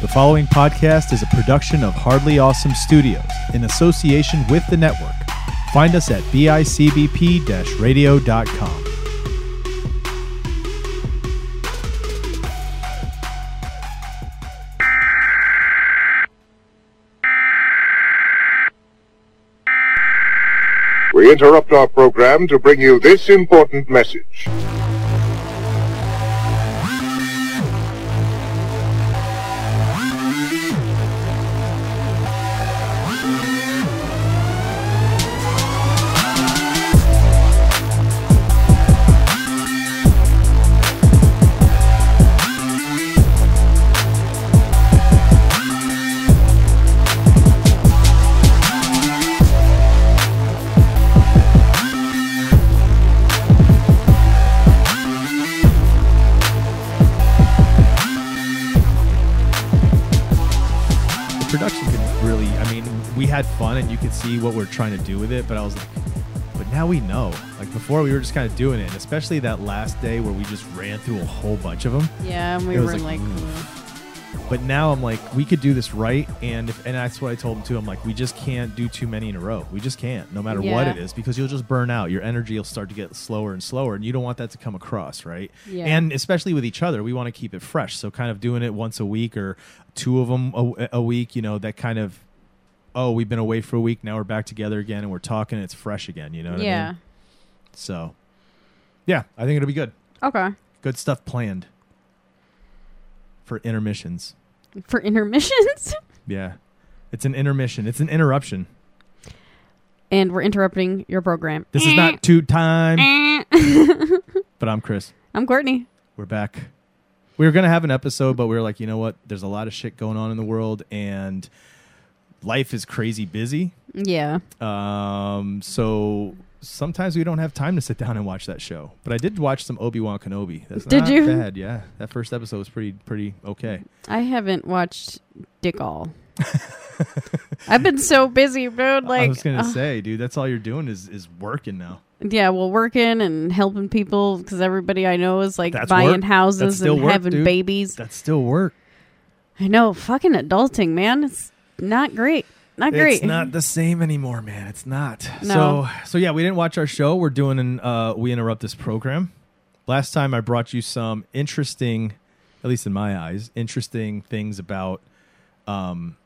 The following podcast is a production of Hardly Awesome Studios in association with the network. Find us at bicbp radio.com. We interrupt our program to bring you this important message. Could see what we're trying to do with it, but I was like, but now we know. Like before, we were just kind of doing it, and especially that last day where we just ran through a whole bunch of them. Yeah, and we were like, like. But now I'm like, we could do this right, and if, and that's what I told him too. I'm like, we just can't do too many in a row. We just can't, no matter what it is, because you'll just burn out. Your energy will start to get slower and slower, and you don't want that to come across, right? Yeah. And especially with each other, we want to keep it fresh. So kind of doing it once a week or two of them a, a week, you know, that kind of. Oh, we've been away for a week. Now we're back together again, and we're talking. It's fresh again. You know what I yeah. mean? So, yeah, I think it'll be good. Okay. Good stuff planned for intermissions. For intermissions, Yeah. It's an intermission. It's an interruption. and we're interrupting your program. This is not eh. two time, eh. but I'm Chris. I'm Courtney. We're back. We were going to have an episode, but we were like, you know what? There's a lot of shit going on in the world and life is crazy busy. Yeah. Um, so sometimes we don't have time to sit down and watch that show. But I did watch some Obi-Wan Kenobi. That's Did not you? bad. Yeah. That first episode was pretty pretty okay. I haven't watched Dick All. I've been so busy, dude. Like, I was going to ugh. say, dude, that's all you're doing is is working now. yeah, well, working and helping people because everybody I know is like That's buying work. Houses still and work, having dude. babies. That's still work. I know, fucking adulting, man. It's not great. Not great. It's not the same anymore, man. It's not. No. So so yeah, we didn't watch our show. We're doing an uh we interrupt this program. Last time I brought you some interesting, at least in my eyes, interesting things about um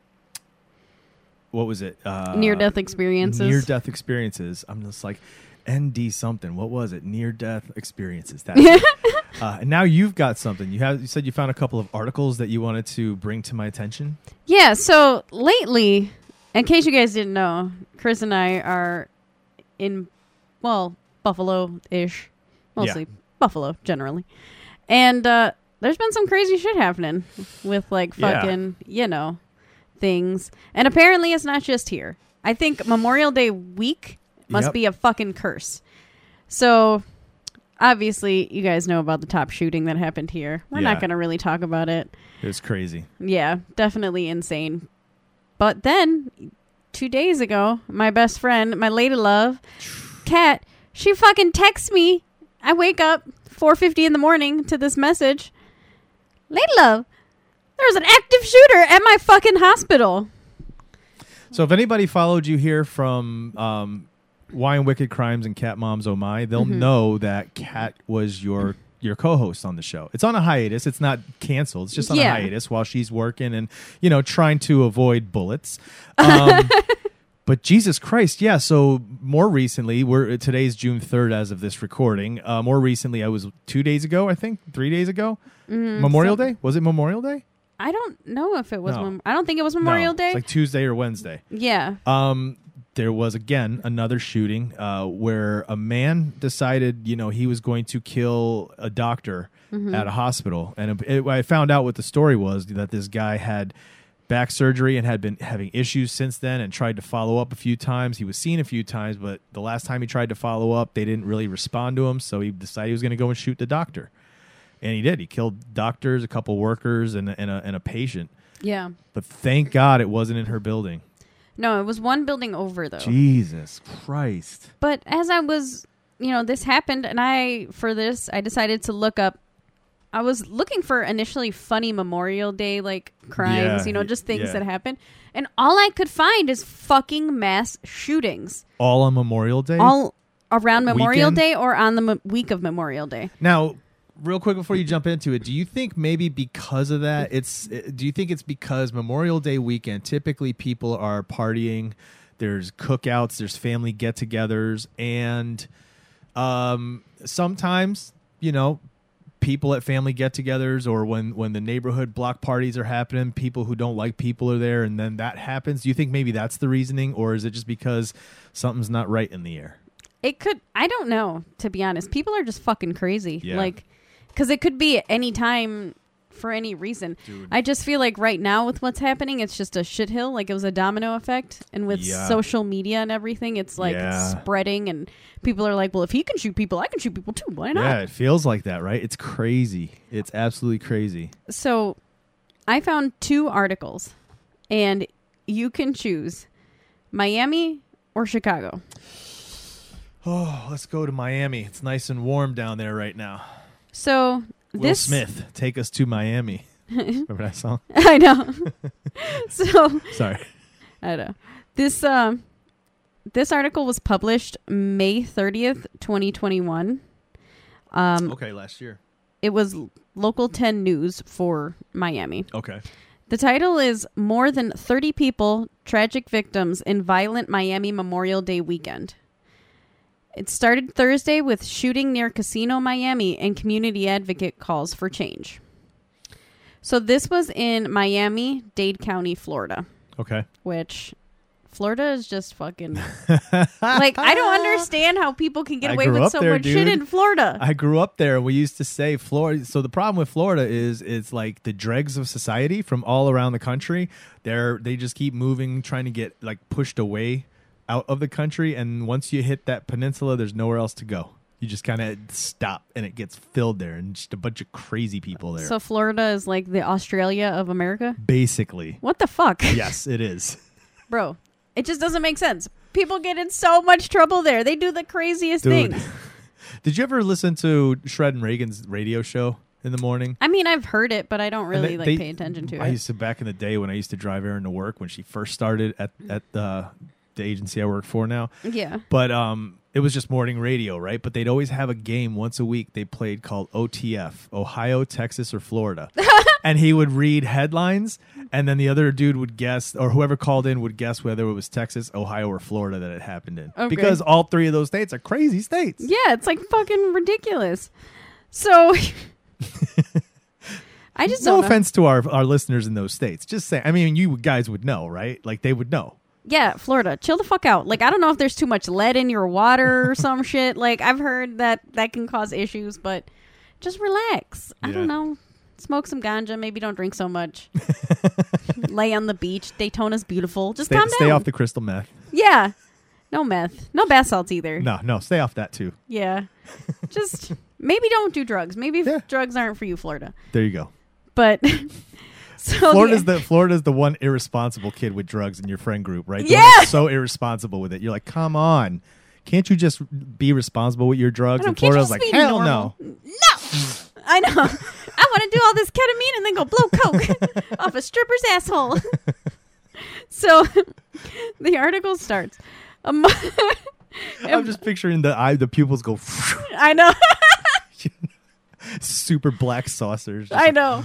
what was it? Uh Near death experiences. Near death experiences. I'm just like ND something. What was it? Near death experiences. That's it. uh, and now you've got something. You have you said you found a couple of articles that you wanted to bring to my attention. Yeah, so lately, in case you guys didn't know, Chris and I are in, well, Buffalo ish. Mostly Buffalo, generally. And uh, there's been some crazy shit happening with, like, Yeah. fucking, you know, things. And apparently it's not just here. I think Memorial Day week must Yep. be a fucking curse. So. Obviously, you guys know about the top shooting that happened here. We're Yeah. not going to really talk about it. It was crazy. Yeah, definitely insane. But then, two days ago, my best friend, my lady love, Kat, she fucking texts me. I wake up 4.50 in the morning to this message. Lady love, there's an active shooter at my fucking hospital. So if anybody followed you here from um, Why and Wicked Crimes and Cat Moms Oh My, they'll Mm-hmm. know that Cat was your your co-host on the show. It's on a hiatus. It's not canceled. It's just on Yeah. a hiatus while she's working and you know trying to avoid bullets. Um, but Jesus Christ, yeah. So more recently, we're today's June third as of this recording. Uh, more recently, I was two days ago, I think, three days ago. Memorial some- Day was it Memorial Day? I don't know if it was. No. Mem- I don't think it was Memorial No, Day. it's like Tuesday or Wednesday. yeah. Um, there was again another shooting uh, where a man decided, you know, he was going to kill a doctor at a hospital, and it, it- I found out what the story was that this guy had back surgery and had been having issues since then, and tried to follow up a few times. He was seen a few times, but the last time he tried to follow up, they didn't really respond to him, so he decided he was going to go and shoot the doctor, and he did. He killed doctors, a couple workers, and, and, a, and a patient. Yeah. But thank God it wasn't in her building. No, it was one building over though. Jesus Christ. But as I was, you know, this happened, and I, for this, I decided to look up I was looking for initially funny Memorial Day like crimes, Yeah, you know, just things yeah. that happen, and all I could find is fucking mass shootings, All on Memorial Day. all around Memorial Weekend? Day or on the m- week of Memorial Day. Now, real quick before you jump into it, do you think maybe because of that, it's do you think it's because Memorial Day weekend typically people are partying, there's cookouts, there's family get-togethers, and um, sometimes you know people at family get-togethers or when when the neighborhood block parties are happening, people who don't like people are there, and then that happens. Do you think maybe that's the reasoning, or is it just because something's not right in the air? It could. I don't know. To be honest, people are just fucking crazy. Yeah. Like, because it could be any time for any reason. Dude. I just feel like right now with what's happening, it's just a shithill. Like it was a domino effect, and with Yeah. social media and everything, it's like Yeah. spreading, and people are like, "Well, if he can shoot people, I can shoot people too. Why not?" Yeah, it feels like that, right? It's crazy. It's absolutely crazy. So, I found two articles, and you can choose Miami or Chicago. Oh, let's go to Miami. It's nice and warm down there right now. So Will this Smith, take us to Miami. Remember that song? I know. so Sorry. I know. This um this article was published May 30th, 2021. Um Okay, last year. it was local 10 news for Miami. Okay. The title is More than 30 people tragic victims in violent Miami Memorial Day weekend. It started Thursday with shooting near Casino Miami and community advocate calls for change. So this was in Miami, Dade County, Florida. Okay. which Florida is just fucking like I don't understand how people can get I away with so there, much shit in Florida. I grew up there. We used to say Florida. So the problem with Florida is it's like the dregs of society from all around the country. They're they just keep moving, trying to get like pushed away out of the country. And once you hit that peninsula, there's nowhere else to go. You just kind of stop, and it gets filled there, and just a bunch of crazy people there. so Florida is like the Australia of America. Basically, What the fuck, yes, it is. bro? It just doesn't make sense. People get in so much trouble there. They do the craziest Dude. things. Did you ever listen to Shred and Ragan's radio show in the morning? I mean, I've heard it, but I don't really they- like they- pay attention to I it. I used to back in the day when I used to drive Erin to work when she first started at at the the agency I work for now. yeah. But um, it was just morning radio, right? But they'd always have a game once a week they played called OTF, Ohio, Texas, or Florida. and he would read headlines, and then the other dude would guess, or whoever called in would guess whether it was Texas, Ohio, or Florida that it happened in. Okay. Because all three of those states are crazy states. Yeah, it's like fucking ridiculous. So I just No don't offense to our our listeners in those states. Just say, I mean, you guys would know, right? Like they would know. Yeah, Florida, chill the fuck out. Like I don't know if there's too much lead in your water or some shit. Like I've heard that that can cause issues, but just relax. I Yeah. don't know. Smoke some ganja. Maybe don't drink so much. Lay on the beach. Daytona's beautiful. Just Stay, calm stay down. off the crystal meth. yeah. No meth. No bath salts either. No, no, stay off that too. Yeah. Just maybe don't do drugs. Maybe if Yeah. drugs aren't for you, Florida. There you go. But so Florida's the, the Florida's the one irresponsible kid with drugs in your friend group, right? The Yeah. so irresponsible with it. You're like, come on, can't you just be responsible with your drugs? And Florida's like, hell normal? no. No. I know. I want to do all this ketamine and then go blow coke off a stripper's asshole. so the article starts. Um, I'm just picturing the eye, the pupils go I know. super black saucers. I know.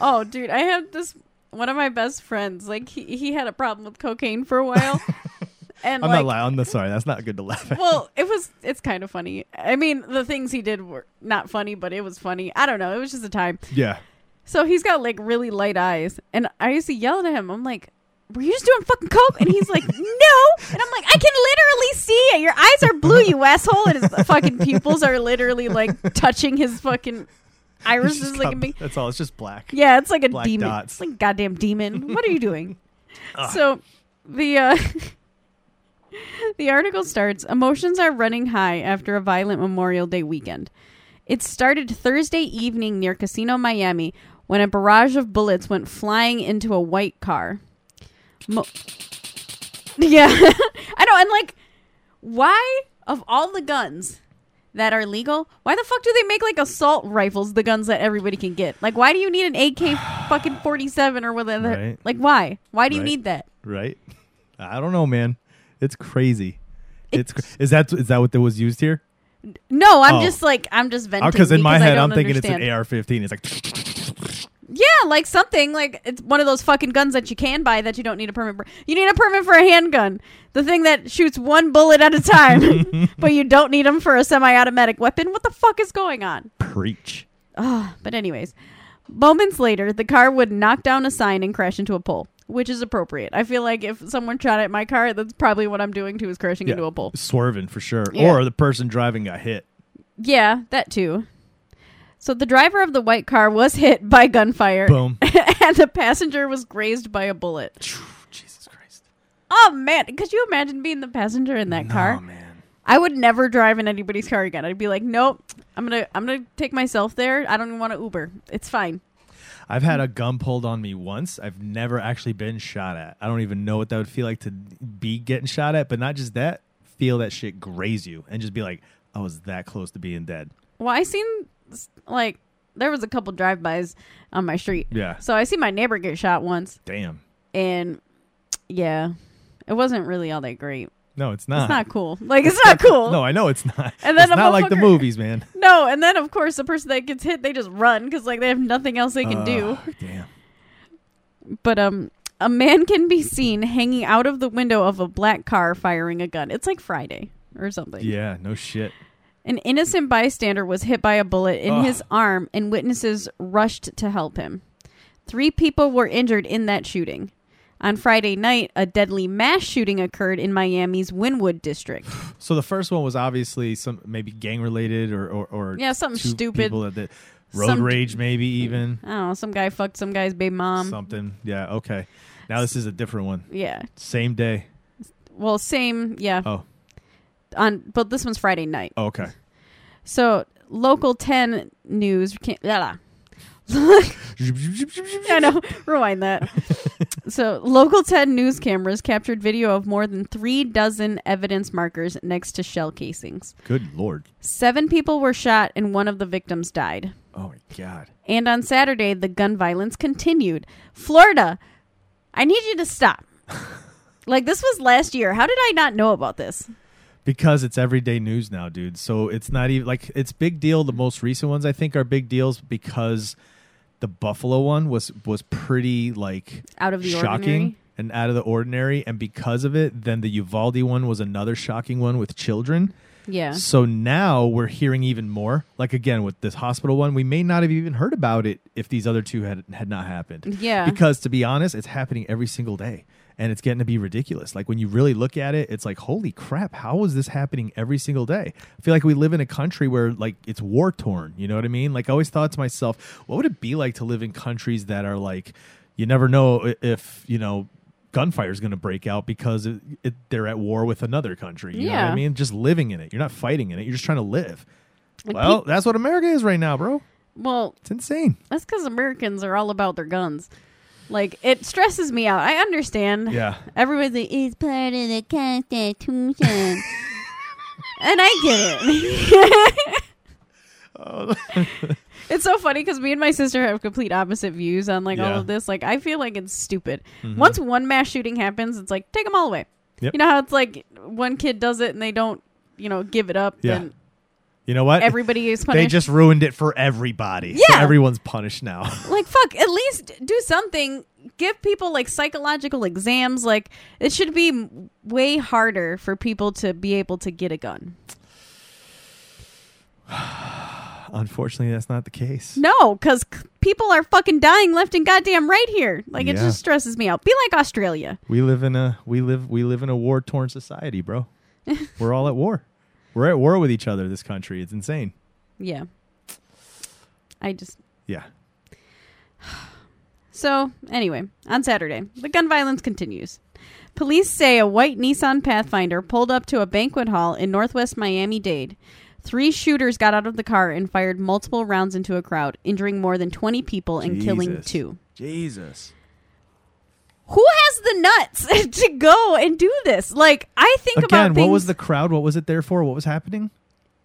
Oh, dude, I have this one of my best friends. Like he he had a problem with cocaine for a while, and I'm like not lying. I'm sorry. That's not good to laugh at. well, it was. It's kind of funny. I mean, the things he did were not funny, but it was funny. I don't know. It was just a time. yeah. So he's got like really light eyes, and I used to yell at him. I'm like, "Were you just doing fucking coke?" And he's like, "No." And I'm like, "I can literally see it. Your eyes are blue, you asshole." And his fucking pupils are literally like touching his fucking Irises. just Like a big, that's all. It's just black. yeah, it's like a Black demon. dots. It's like a goddamn demon. What are you doing? so the uh the article starts emotions are running high after a violent Memorial Day weekend. It started Thursday evening near Casino Miami when a barrage of bullets went flying into a white car. Mo- yeah. I know and like why of all the guns that are legal, why the fuck do they make like assault rifles the guns that everybody can get? Like, why do you need an AK fucking 47 or whatever? Right. Like, why? Why do you Right. need that? Right? I don't know, man. It's crazy. It's, cra- is that is that what that was used here? No, I'm Oh. just like, I'm just venting. Uh, because in my head, I'm thinking it's an AR-15. It's like Yeah, like something like it's one of those fucking guns that you can buy that you don't need a permit for. You need a permit for a handgun, the thing that shoots one bullet at a time, but you don't need them for a semi-automatic weapon. What the fuck is going on? preach. Ah, but anyways, moments later, the car would knock down a sign and crash into a pole, which is appropriate. I feel like if someone shot at my car, that's probably what I'm doing too is crashing into a pole. Swerving for sure. Yeah. Or the person driving got hit. Yeah, that too. So the driver of the white car was hit by gunfire, Boom. and the passenger was grazed by a bullet. Jesus Christ. Oh man, could you imagine being the passenger in that No, car? man. I would never drive in anybody's car again. I'd be like, nope, I'm gonna, I'm gonna take myself there. I don't even want to Uber. It's fine. I've had a gun pulled on me once. I've never actually been shot at. I don't even know what that would feel like to be getting shot at, but not just that, feel that shit graze you and just be like, I was that close to being dead. Well, I seen like there was a couple drive-bys on my street. Yeah. So I see my neighbor get shot once, Damn. and yeah, it wasn't really all that great. No, it's not. It's not cool. Like it's not cool. No, I know it's not. And then it's not like the movies, man. No, and then of course the person that gets hit, they just run because like they have nothing else they can do. Ugh, Damn. But um, a man can be seen hanging out of the window of a black car firing a gun. It's like Friday or something. Yeah, no shit. An innocent bystander was hit by a bullet in Ugh. his arm, and witnesses rushed to help him. Three people were injured in that shooting. On Friday night, a deadly mass shooting occurred in Miami's Wynwood district. So the first one was obviously some maybe gang related or or, or Yeah, something two stupid. People that, that road Some- rage, maybe even I don't know, some guy fucked some guy's baby mom. something. Yeah, okay. Now this is a different one. Yeah. Same day. Well, same, yeah. Oh, On but this one's Friday night. oh, okay. So, local 10 news can't blah, blah. I know. Rewind that. so, local 10 news cameras captured video of more than three dozen evidence markers next to shell casings. Good lord. Seven people were shot and one of the victims died. Oh my god. And on Saturday, the gun violence continued. Florida, I need you to stop. like, this was last year. How did I not know about this? Because it's everyday news now, dude. So it's not even like it's big deal. The most recent ones I think are big deals because the Buffalo one was was pretty like Out of the shocking ordinary? and out of the ordinary, and because of it, then the Uvalde one was another shocking one with children. Yeah. So now we're hearing even more. Like again with this hospital one, we may not have even heard about it if these other two had had not happened. Yeah. Because to be honest, it's happening every single day. And it's getting to be ridiculous. Like when you really look at it, it's like, holy crap, how is this happening every single day? I feel like we live in a country where like it's war torn. You know what I mean? Like I always thought to myself, what would it be like to live in countries that are like, you never know if, you know, gunfire is going to break out because it, it, they're at war with another country. You know what Yeah. I mean? Just living in it. You're not fighting in it. You're just trying to live. And Well, peop- that's what America is right now, bro. well, It's insane. That's because Americans are all about their guns. Like it stresses me out. I understand. Yeah. Everybody's like, it's part of the Constitution, and I get it. Oh. it's so funny because me and my sister have complete opposite views on like all Yeah. of this. Like I feel like it's stupid. Mm-hmm. Once one mass shooting happens, it's like take them all away. Yep. You know how it's like one kid does it and they don't, you know, give it up. Yeah. Then You know what? everybody is punished. they just ruined it for everybody. So Yeah. everyone's punished now. like fuck at least do something give people like psychological exams like it should be way harder for people to be able to get a gun Unfortunately, that's not the case. no because c- people are fucking dying left and goddamn right here like it Yeah. just stresses me out be like australia We live in a we live we live in a war torn society, bro. We're all at war. We're at war with each other. This country. It's insane. yeah i just Yeah. So, anyway, on Saturday, the gun violence continues. Police say a white Nissan Pathfinder pulled up to a banquet hall in northwest Miami Dade. Three shooters got out of the car and fired multiple rounds into a crowd, injuring more than 20 people and killing two. Jesus. Who has the nuts to go and do this? Like, I think Again, about things. what was the crowd? What was it there for? What was happening?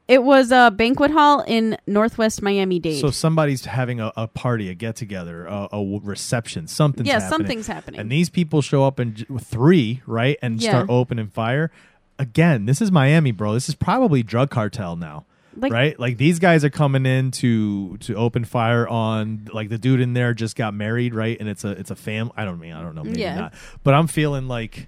It was a banquet hall in Northwest Miami Dade. So somebody's having a, a party, a get together, a reception, something's yeah, happening. something's happening. And these people show up in three, right, and Yeah. start opening fire. Again, this is Miami, bro. This is probably drug cartel now. Like- right? Like these guys are coming in to to open fire on like the dude in there just got married, right? And it's a it's a fam I don't mean I don't know, maybe Yeah. not. But I'm feeling like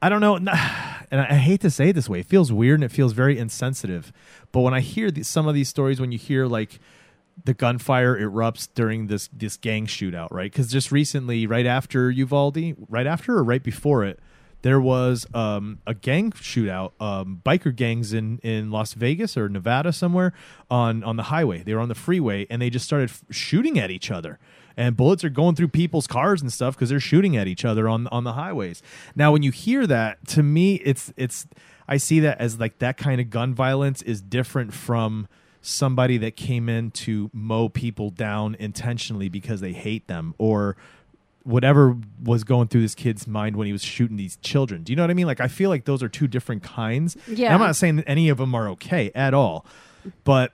I don't know, and I hate to say it this way. It feels weird and it feels very insensitive. But when I hear these, some of these stories, when you hear like the gunfire erupts during this this gang shootout, right? Because just recently, right after Uvalde, right after or right before it, there was um, a gang shootout, um, biker gangs in in Las Vegas or Nevada somewhere on on the highway. They were on the freeway and they just started f- shooting at each other. And bullets are going through people's cars and stuff because they're shooting at each other on on the highways. Now, when you hear that, to me, it's it's I see that as like that kind of gun violence is different from somebody that came in to mow people down intentionally because they hate them or whatever was going through this kid's mind when he was shooting these children. Do you know what I mean? Like I feel like those are two different kinds. And Yeah. I'm not saying that any of them are okay at all, but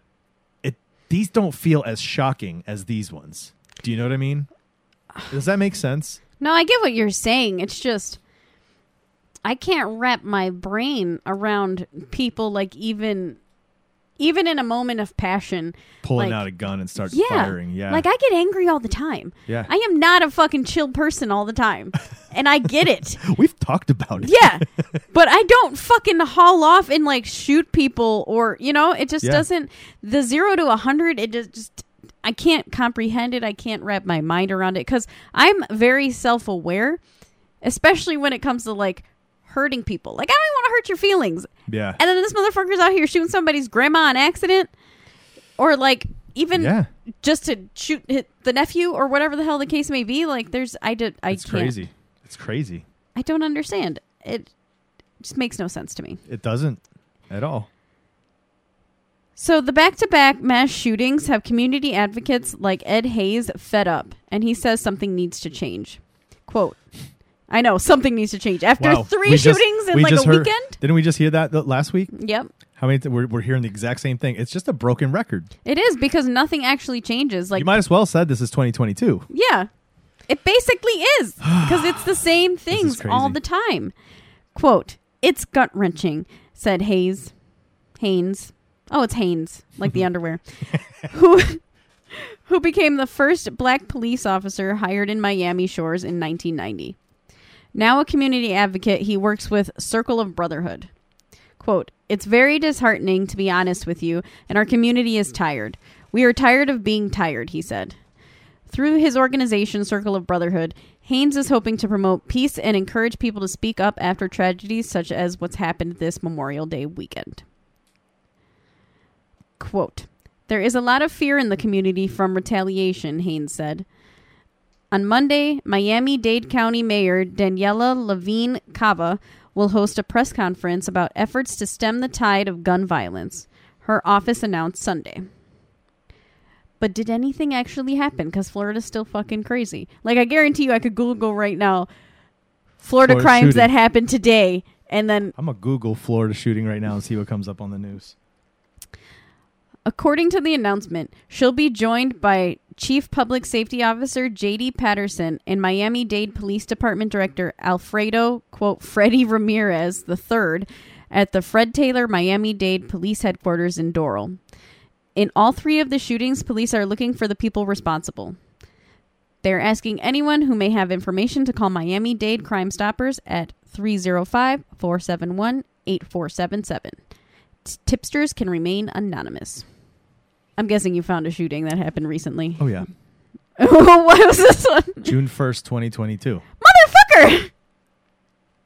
it these don't feel as shocking as these ones. Do you know what I mean? Does that make sense? No, I get what you're saying. It's just I can't wrap my brain around people like even even in a moment of passion Pulling like, out a gun and start yeah, firing. Yeah. Like I get angry all the time. Yeah. I am not a fucking chill person all the time. and I get it. We've talked about it. Yeah. but I don't fucking haul off and like shoot people or you know, it just Yeah. doesn't the 0 to a 100 it just, just I can't comprehend it. I can't wrap my mind around it cuz I'm very self-aware, especially when it comes to like hurting people. Like I don't even want to hurt your feelings. Yeah. And then this motherfucker's out here shooting somebody's grandma on accident or like even Yeah. just to shoot hit the nephew or whatever the hell the case may be. Like there's I did I It's can't crazy. It's crazy. I don't understand. It just makes no sense to me. It doesn't at all. So the back-to-back mass shootings have community advocates like Ed Hayes fed up, and he says something needs to change. Quote, I know something needs to change. After Wow. three We just- shootings in we like a just heard- weekend? Didn't we just hear that th- last week? Yep. How many? Th- we're, we're hearing the exact same thing. It's just a broken record. It is because nothing actually changes. Like you might as well said this is 2022. Yeah. It basically is because it's the same things crazy. all the time. Quote, it's gut wrenching, said Hayes. Haynes. Oh, it's Haynes, like the underwear. who who became the first black police officer hired in Miami Shores in 1990. Now a community advocate, he works with Circle of Brotherhood. Quote, It's very disheartening, to be honest with you, and our community is tired. We are tired of being tired, he said. Through his organization, Circle of Brotherhood, Haynes is hoping to promote peace and encourage people to speak up after tragedies such as what's happened this Memorial Day weekend. Quote There is a lot of fear in the community from retaliation, Haynes said. On Monday, Miami Dade County Mayor Daniela Levine Cava will host a press conference about efforts to stem the tide of gun violence, her office announced Sunday. But did anything actually happen? Because Florida's still fucking crazy. Like, I guarantee you, I could Google right now Florida, Florida crimes shooting. that happened today, and then I'm gonna Google Florida shooting right now and see what comes up on the news. According to the announcement, she'll be joined by Chief Public Safety Officer J.D. Patterson and Miami Dade Police Department Director Alfredo, quote, Freddie Ramirez III at the Fred Taylor Miami Dade Police Headquarters in Doral. In all three of the shootings, police are looking for the people responsible. They're asking anyone who may have information to call Miami Dade Crime Stoppers at 305 471 8477. Tipsters can remain anonymous. I'm guessing you found a shooting that happened recently. Oh yeah, what was this one? June 1st, 2022. Motherfucker!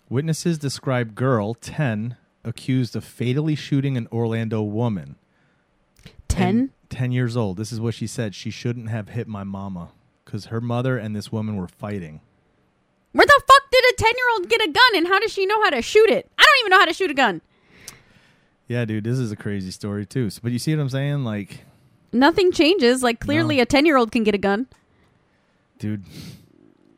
Witnesses describe girl 10 accused of fatally shooting an Orlando woman. 10? And 10 years old. This is what she said. She shouldn't have hit my mama because her mother and this woman were fighting. Where the fuck did a 10 year old get a gun and how does she know how to shoot it? I don't even know how to shoot a gun. Yeah, dude, this is a crazy story too. So, but you see what I'm saying? Like, Nothing changes. Like, clearly No. a 10 year old can get a gun. dude.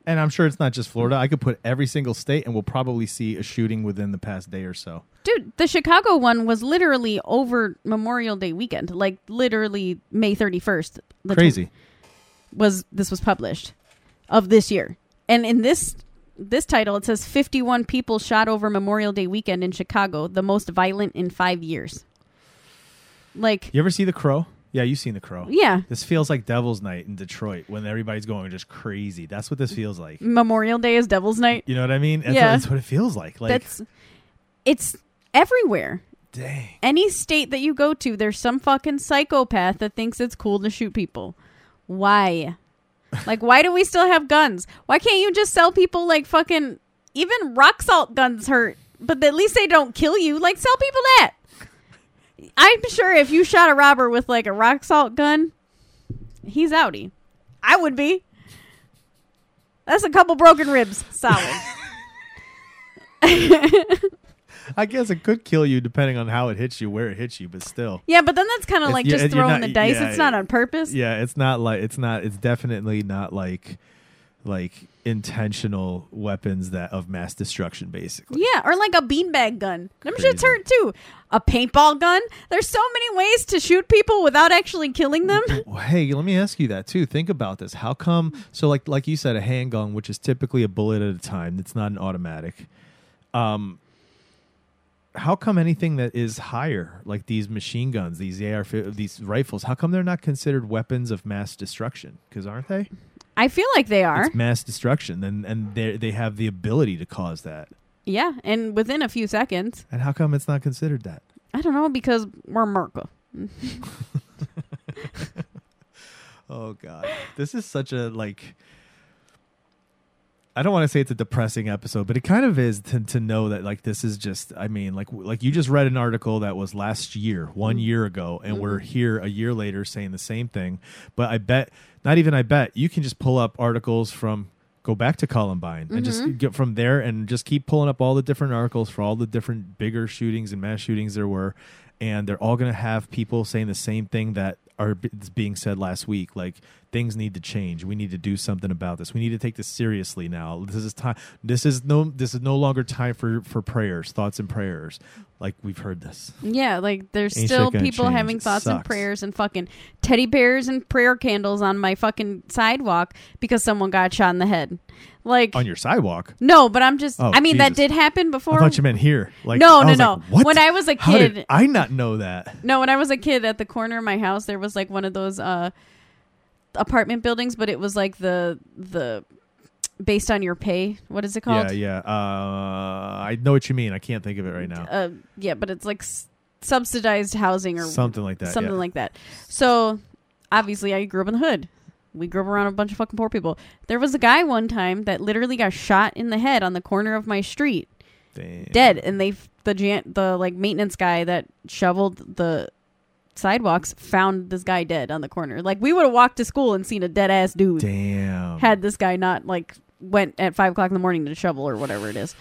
And I'm sure it's not just Florida. I could put every single state and we'll probably see a shooting within the past day or so. Dude, the Chicago one was literally over Memorial Day weekend, like literally May 31st. the Crazy. was this was published of this year. And in this this title it says 51 people shot over Memorial Day weekend in Chicago, the most violent in 5 years. Like You ever see The Crow? Yeah, you've seen The Crow. yeah, This feels like Devil's Night in Detroit when everybody's going just crazy. That's what this feels like. Memorial Day is Devil's Night. You know what I mean? That's, Yeah. what, that's what it feels like. Like, That's it's everywhere. dang. any state that you go to, there's some fucking psychopath that thinks it's cool to shoot people. Why? like, why do we still have guns? Why can't you just sell people like fucking even rock salt guns hurt, but at least they don't kill you? Like, sell people that. I'm sure if you shot a robber with like a rock salt gun, he's outie. I would be. That's a couple broken ribs. Solid. I guess it could kill you depending on how it hits you, where it hits you, but still. yeah, but then that's kind of like yeah, just throwing not- the dice. yeah, it's not on purpose. Yeah, it's not like it's not it's definitely not like like intentional weapons that of mass destruction basically. Yeah, or like a beanbag gun. Them Crazy. shits hurt too. A paintball gun. There's so many ways to shoot people without actually killing them. Hey, let me ask you that too. Think about this. How come? So, like, like you said, a handgun, which is typically a bullet at a time. It's not an automatic. Um, how come anything that is higher, like these machine guns, these AR, these rifles, how come they're not considered weapons of mass destruction? Because aren't they? I feel like they are. It's mass destruction, and and they they have the ability to cause that. Yeah, and within a few seconds. And how come it's not considered that? I don't know because we're Merca. Oh God, this is such a like. I don't want to say it's a depressing episode, but it kind of is to, to know that like this is just. I mean, like like you just read an article that was last year, one mm. year ago, and we're mm-hmm. here a year later saying the same thing. But I bet, not even I bet, you can just pull up articles from go back to Columbine and just mm-hmm. get from there and just keep pulling up all the different articles for all the different bigger shootings and mass shootings there were, and they're all going to have people saying the same thing that are being said last week like things need to change we need to do something about this we need to take this seriously now this is time this is no this is no longer time for for prayers thoughts and prayers like we've heard this Yeah, like there's Ain't still people change. having It thoughts and prayers and fucking teddy bears and prayer candles on my fucking sidewalk because someone got shot in the head. Like on your sidewalk no, but I'm just Oh, I mean that did happen i before. thought you meant here like No, I no, no. like, what? When I was a kid- i not know that No, when I was a kid at the corner of my house there was like one of those uh apartment buildings, but it was like the the based on your pay. What is it called? yeah yeah uh i know what you mean i can't think of it right now Uh, yeah, but it's like s- subsidized housing or something like that something yeah. like that. So obviously, I grew up in the hood. We grew up around a bunch of fucking poor people. There was a guy one time that literally got shot in the head on the corner of my street, Damn. dead. And they, the jan- the like maintenance guy that shoveled the sidewalks, found this guy dead on the corner. Like we would have walked to school and seen a dead ass dude. damn. Had this guy not like went at five o'clock in the morning to shovel or whatever it is,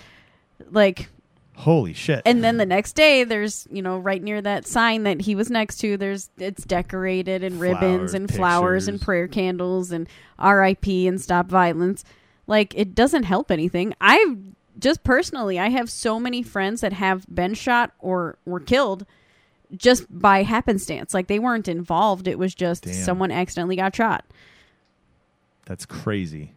like holy shit. and then the next day there's you know right near that sign that he was next to there's it's decorated and ribbons and flowers and prayer candles and rip and stop violence. Like it doesn't help anything. I just personally i have so many friends that have been shot or were killed just by happenstance like they weren't involved it was just Damn. someone accidentally got shot That's crazy.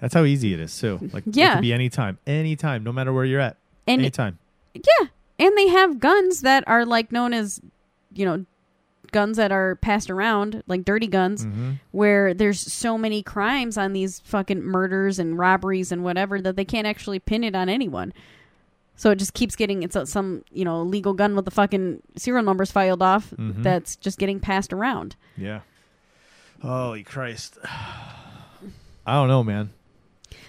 That's how easy it is too. Like yeah. it could be anytime, anytime, no matter where you're at. and anytime. Yeah, and they have guns that are like known as, you know, guns that are passed around, like dirty guns, Mm-hmm. where there's so many crimes on these fucking murders and robberies and whatever that they can't actually pin it on anyone. So it just keeps getting it's some you know legal gun with the fucking serial numbers filed off Mhm. that's just getting passed around. Yeah. Holy Christ. I don't know, man.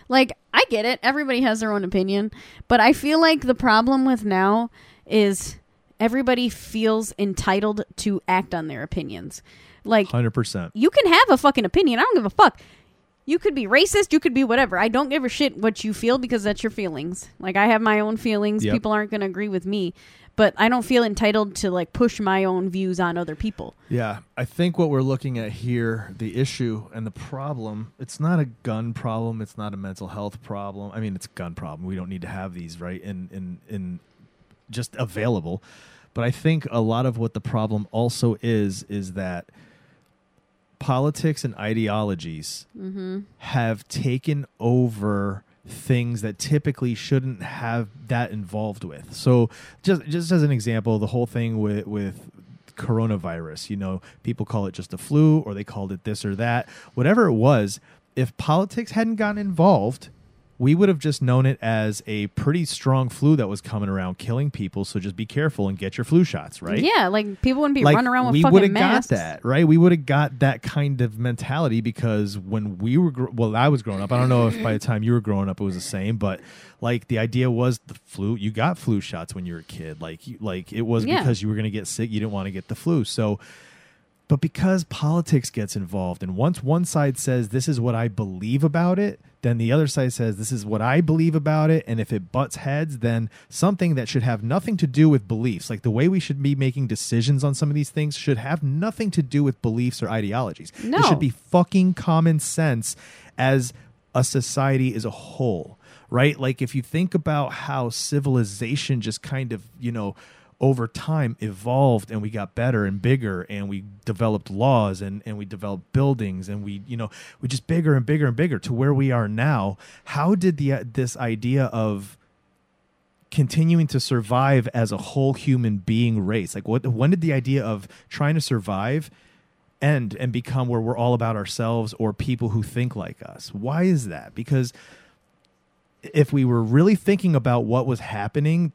Like, I get it. Everybody has their own opinion. But I feel like the problem with now is everybody feels entitled to act on their opinions. Like, Hundred percent. you can have a fucking opinion. I don't give a fuck. You could be racist. You could be whatever. I don't give a shit what you feel because that's your feelings. Like, I have my own feelings. Yep. People aren't going to agree with me. But I don't feel entitled to, like, push my own views on other people. Yeah, I think what we're looking at here, the issue and the problem, it's not a gun problem, it's not a mental health problem. I mean, it's a gun problem. We don't need to have these, right? In in in just available. But I think a lot of what the problem also is is that politics and ideologies have taken over things that typically shouldn't have that involved with. So just just as an example, the whole thing with with coronavirus, you know, people call it just a flu or they called it this or that. Whatever it was, if politics hadn't gotten involved, we would have just known it as a pretty strong flu that was coming around killing people. So just be careful and get your flu shots, right? Yeah, like people wouldn't be like running around with we fucking mess. We would have masks. got that right we would have got that kind of mentality because when we were gr- well i was growing up i don't know if by the time you were growing up it was the same but like the idea was the flu you got flu shots when you were a kid like you, like it was Yeah. because you were going to get sick you didn't want to get the flu so but because politics gets involved, and once one side says, This is what I believe about it, then the other side says, This is what I believe about it. And if it butts heads, then something that should have nothing to do with beliefs, like the way we should be making decisions on some of these things, should have nothing to do with beliefs or ideologies. No. It should be fucking common sense as a society as a whole, right? Like if you think about how civilization just kind of, you know, over time evolved and we got better and bigger and we developed laws and, and we developed buildings and we you know we just bigger and bigger and bigger to where we are now. How did the uh, this idea of continuing to survive as a whole human being race? Like what when did the idea of trying to survive end and become where we're all about ourselves or people who think like us? Why is that? Because if we were really thinking about what was happening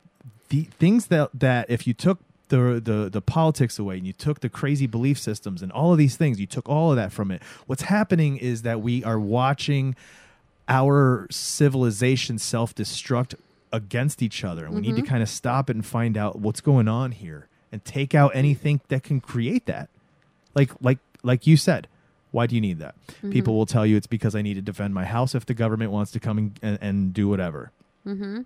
the things that that if you took the, the the politics away and you took the crazy belief systems and all of these things you took all of that from it what's happening is that we are watching our civilization self-destruct against each other. And we need to mm-hmm. kind of stop it and find out what's going on here and take out anything that can create that. Like like like you said why do you need that? Mm-hmm. People will tell you it's because i need to defend my house if the government wants to come and, and, and do whatever mm-hmm.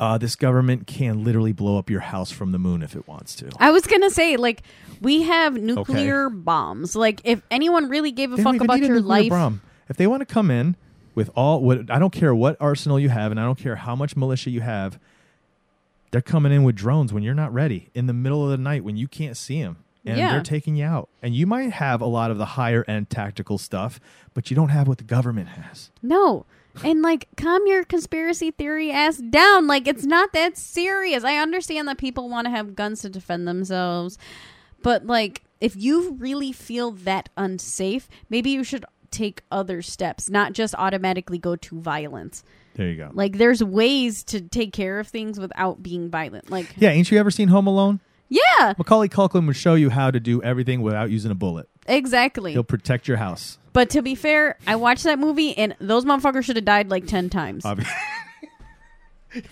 Uh, this government can literally blow up your house from the moon if it wants to I was gonna say, like, we have nuclear bombs. Like, if anyone really gave a They fuck about your life, bomb. If they want to come in with all what I don't care what arsenal you have, and I don't care how much militia you have, they're coming in with drones when you're not ready in the middle of the night when you can't see them, and Yeah. they're taking you out. And you might have a lot of the higher end tactical stuff, but you don't have what the government has. no. And like, calm your conspiracy theory ass down. Like, it's not that serious. I understand that people want to have guns to defend themselves, but like, if you really feel that unsafe, maybe you should take other steps, not just automatically go to violence. There you go. Like, there's ways to take care of things without being violent. Like, yeah, ain't you ever seen Home Alone? Yeah, Macaulay Culkin would show you how to do everything without using a bullet. exactly. He'll protect your house. But to be fair, I watched that movie and those motherfuckers should have died like 10 times. Obvi-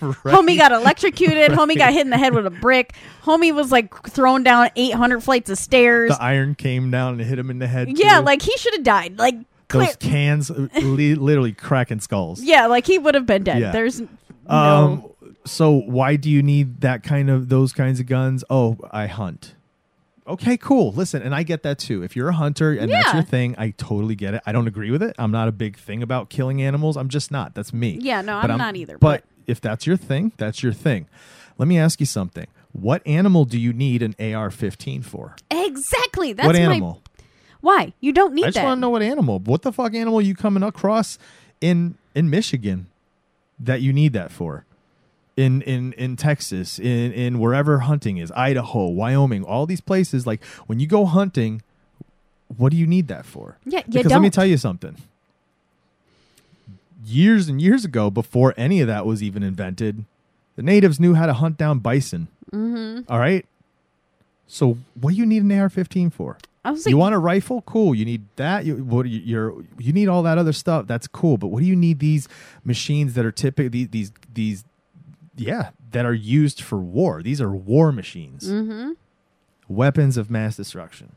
Homie got electrocuted. Homie got hit in the head with a brick. Homie was like thrown down 800 flights of stairs. the iron came down and hit him in the head. yeah, too. like he should have died. Like, clear. those cans, li- literally cracking skulls. yeah, like he would have been dead. Yeah. There's no. Um. So why do you need that kind of those kinds of guns? Oh, I hunt. Okay, cool. Listen, and I get that too. If you're a hunter and that's Yeah. your thing, I totally get it. I don't agree with it. I'm not a big thing about killing animals. I'm just not. That's me. Yeah, no, I'm not either, But, if that's your thing, that's your thing. Let me ask you something. What animal do you need an AR-15 for? exactly. That's what my. animal? Why? You don't need that. I just that. want to know what animal. What the fuck animal you coming across in in Michigan that you need that for? In in in Texas, in in wherever hunting is, Idaho, Wyoming, all these places. Like when you go hunting, what do you need that for? Yeah, because let me tell you something. Years and years ago, before any of that was even invented, the natives knew how to hunt down bison. Mm-hmm. right. So what do you need an AR-15 for? I was like, you want a rifle? Cool. You need that. You what? You, you're you need all that other stuff. That's cool. But what do you need these machines that are typically these these these yeah that are used for war? These are war machines. mm-hmm. Weapons of mass destruction.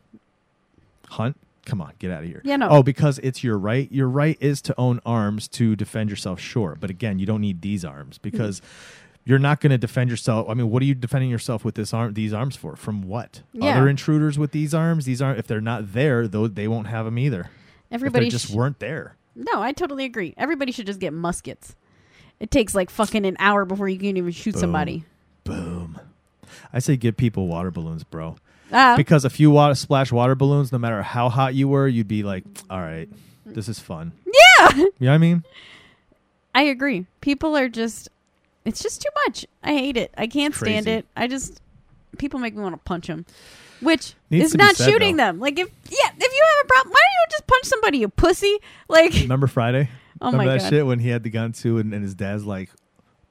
Hunt. Come on, get out of here. Yeah, no. Oh, because it's your right. Your right is to own arms to defend yourself. Sure, but again, you don't need these arms because you're not going to defend yourself. I mean, what are you defending yourself with this arm? These arms for? From what? Yeah. Other intruders with these arms? These aren't. If they're not there, though, they won't have them either. Everybody just sh- weren't there. No, I totally agree. Everybody should just get muskets. It takes like fucking an hour before you can even shoot Boom. somebody. Boom. I say give people water balloons, bro. Ah, Because a few water splash water balloons, no matter how hot you were, you'd be like, all right, this is fun. yeah, You know what I mean? I agree. People are just, it's just too much. I hate it. I can't stand it. I just, people make me want to punch them, which Needs is not said, shooting though. them. Like if, yeah, if you have a problem, why don't you just punch somebody, you pussy? Like, Remember Friday? Oh Remember my that god, shit when he had the gun too, and, and his dad's like,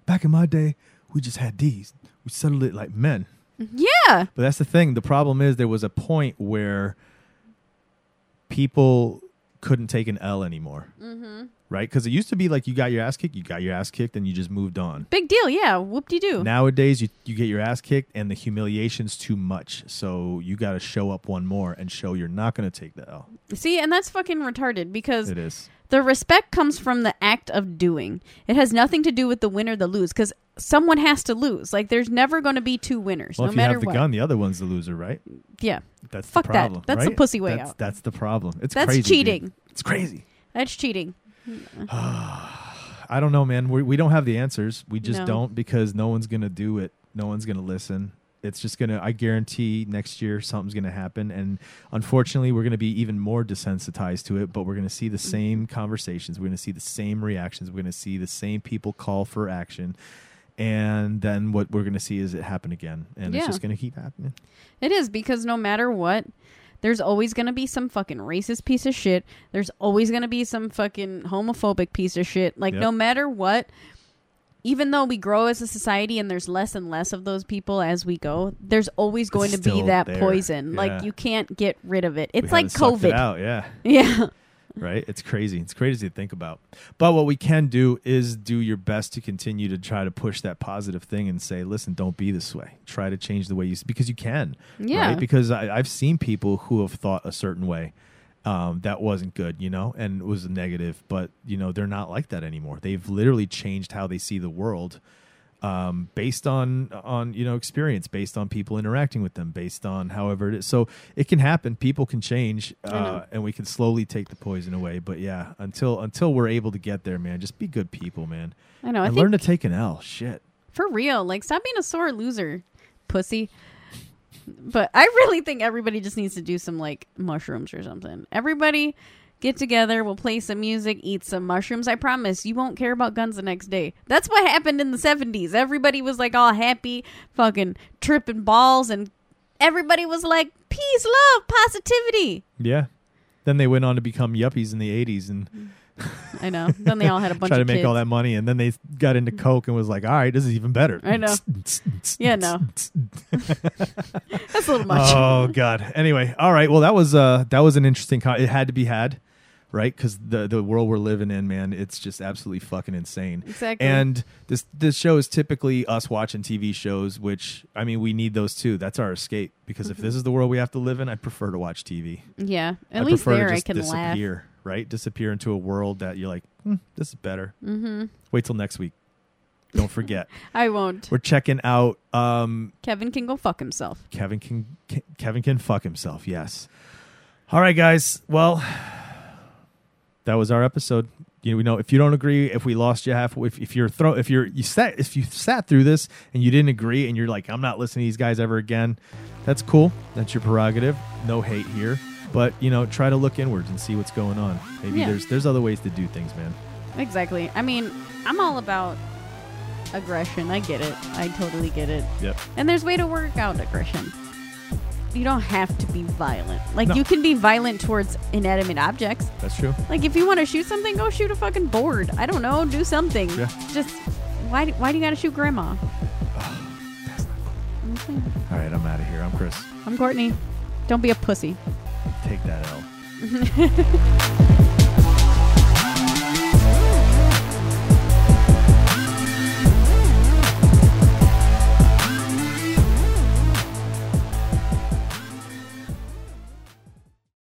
back in my day, we just had these. We settled it like men. yeah, But that's the thing. The problem is there was a point where people couldn't take an L anymore, mm-hmm. right? Because it used to be like you got your ass kicked, you got your ass kicked, and you just moved on. big deal. Yeah, whoop de doo. Nowadays, you you get your ass kicked, and the humiliation's too much. So you got to show up one more and show you're not going to take the L. See, and that's fucking retarded because It is. The respect comes from the act of doing. It has nothing to do with the win or the lose because someone has to lose. Like, there's never going to be two winners, no matter. Well, no if you matter have the what. gun, the other one's the loser, right? Yeah, That's Fuck the that. problem. That's the right? pussy way that's, out. That's the problem. It's That's crazy, dude. cheating. It's crazy. that's cheating. I don't know, man. We we don't have the answers. We just No. don't because no one's gonna do it. No one's gonna listen. It's just gonna. I guarantee next year something's gonna happen, and unfortunately, we're gonna be even more desensitized to it. But we're gonna see the same conversations. We're gonna see the same reactions. We're gonna see the same people call for action, and then what we're gonna see is it happen again, and Yeah. it's just gonna keep happening. It is because no matter what, there's always going to be some fucking racist piece of shit. There's always going to be some fucking homophobic piece of shit. Like, Yep. no matter what, even though we grow as a society and there's less and less of those people as we go, there's always going to be that there. poison. Yeah. Like, you can't get rid of it. We It's like haven't it COVID. out, yeah. Yeah. right? It's crazy. It's crazy to think about. But what we can do is do your best to continue to try to push that positive thing and say, listen, don't be this way. Try to change the way you because you can. Yeah. Right? Because I, I've seen people who have thought a certain way um, that wasn't good, you know, and was negative, but you know they're not like that anymore. They've literally changed how they see the world. Um, based on on you know experience, based on people interacting with them, based on however it is. So it can happen. People can change, uh, and we can slowly take the poison away. But yeah, until until we're able to get there, man, just be good people, man, I know. I and think learn to take an L. Shit. For real. Like, stop being a sore loser, pussy. But I really think everybody just needs to do some, like, mushrooms or something. Everybody get together, we'll play some music, eat some mushrooms. I promise you won't care about guns the next day. That's what happened in the 70s. Everybody was, like, all happy, fucking tripping balls, and everybody was like, peace, love, positivity. Yeah. Then they went on to become yuppies in the '80s and mm. I know. Then they all had a bunch try to of make kids. all that money, and then they got into coke and was like, "All right, this is even better." I know. Yeah, no. That's a little much. oh god. Anyway, all right. Well, that was uh that was an interesting. Con- it had to be had, right? Because the the world we're living in, man, it's just absolutely fucking insane. Exactly. And this this show is typically us watching TV shows, which I mean, we need those too. That's our escape. Because if this is the world we have to live in, I'd prefer to watch TV. yeah. At I least prefer there to I just can laugh. disappear, right? Disappear into a world that you're like, hmm, this is better. Mm-hmm. Wait till next week. Don't forget, I won't. we're checking out um, Kevin can go fuck himself. Kevin can Ke- Kevin can fuck himself. Yes. All right, guys. Well, that was our episode. You know, we know if you don't agree, if we lost you half, if, if you're throw, if you're you sat, if you sat through this and you didn't agree, and you're like, I'm not listening to these guys ever again. That's cool. That's your prerogative. No hate here. But you know, try to look inwards and see what's going on. Maybe Yeah. there's there's other ways to do things, man. Exactly. I mean, I'm all about aggression. I get it. I totally get it. Yep. And there's way to work out aggression. You don't have to be violent. Like No. you can be violent towards inanimate objects. That's true. Like if you want to shoot something, go shoot a fucking board. I don't know, do something. Yeah. Just why do- why do you got to shoot grandma? Okay. All right, I'm out of here. I'm Chris. I'm Courtney. Don't be a pussy. Take that L.